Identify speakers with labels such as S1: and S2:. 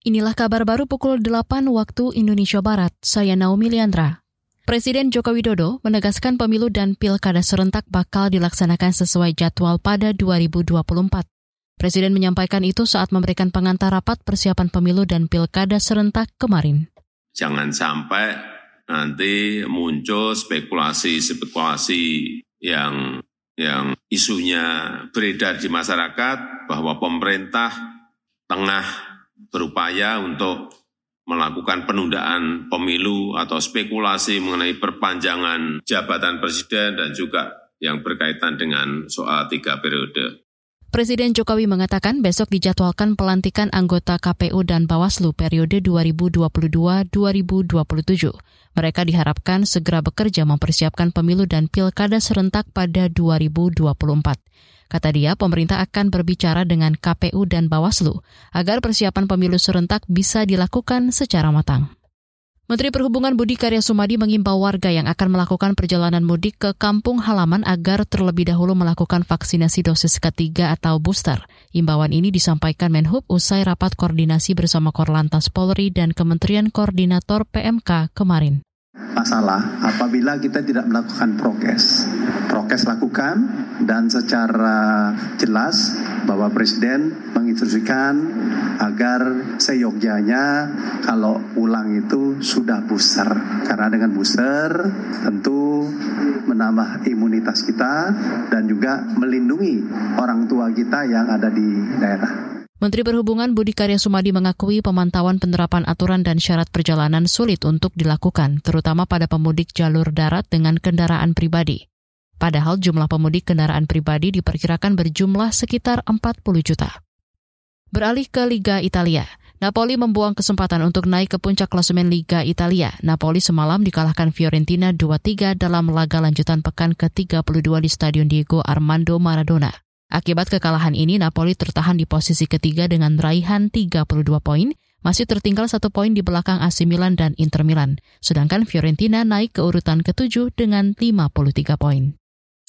S1: Inilah kabar baru pukul 8 waktu Indonesia Barat. Saya Naomi Liandra. Presiden Joko Widodo menegaskan pemilu dan pilkada serentak bakal dilaksanakan sesuai jadwal pada 2024. Presiden menyampaikan itu saat memberikan pengantar rapat persiapan pemilu dan pilkada serentak kemarin.
S2: Jangan sampai nanti muncul spekulasi-spekulasi yang yang isunya beredar di masyarakat bahwa pemerintah tengah berupaya untuk melakukan penundaan pemilu atau spekulasi mengenai perpanjangan jabatan presiden dan juga yang berkaitan dengan soal tiga periode.
S1: Presiden Jokowi mengatakan besok dijadwalkan pelantikan anggota KPU dan Bawaslu periode 2022-2027. Mereka diharapkan segera bekerja mempersiapkan pemilu dan pilkada serentak pada 2024. Kata dia, pemerintah akan berbicara dengan KPU dan Bawaslu agar persiapan pemilu serentak bisa dilakukan secara matang. Menteri Perhubungan Budi Karya Sumadi mengimbau warga yang akan melakukan perjalanan mudik ke kampung halaman agar terlebih dahulu melakukan vaksinasi dosis ketiga atau booster. Imbauan ini disampaikan Menhub usai rapat koordinasi bersama Korlantas Polri dan Kementerian Koordinator PMK kemarin
S3: masalah apabila kita tidak melakukan prokes. Prokes lakukan dan secara jelas bahwa Presiden menginstruksikan agar seyogyanya kalau ulang itu sudah booster. Karena dengan booster tentu menambah imunitas kita dan juga melindungi orang tua kita yang ada di daerah.
S1: Menteri Perhubungan Budi Karya Sumadi mengakui pemantauan penerapan aturan dan syarat perjalanan sulit untuk dilakukan, terutama pada pemudik jalur darat dengan kendaraan pribadi. Padahal jumlah pemudik kendaraan pribadi diperkirakan berjumlah sekitar 40 juta. Beralih ke Liga Italia, Napoli membuang kesempatan untuk naik ke puncak klasemen Liga Italia. Napoli semalam dikalahkan Fiorentina 2-3 dalam laga lanjutan pekan ke-32 di Stadion Diego Armando Maradona. Akibat kekalahan ini, Napoli tertahan di posisi ketiga dengan raihan 32 poin, masih tertinggal satu poin di belakang AC Milan dan Inter Milan. Sedangkan Fiorentina naik ke urutan ketujuh dengan 53 poin.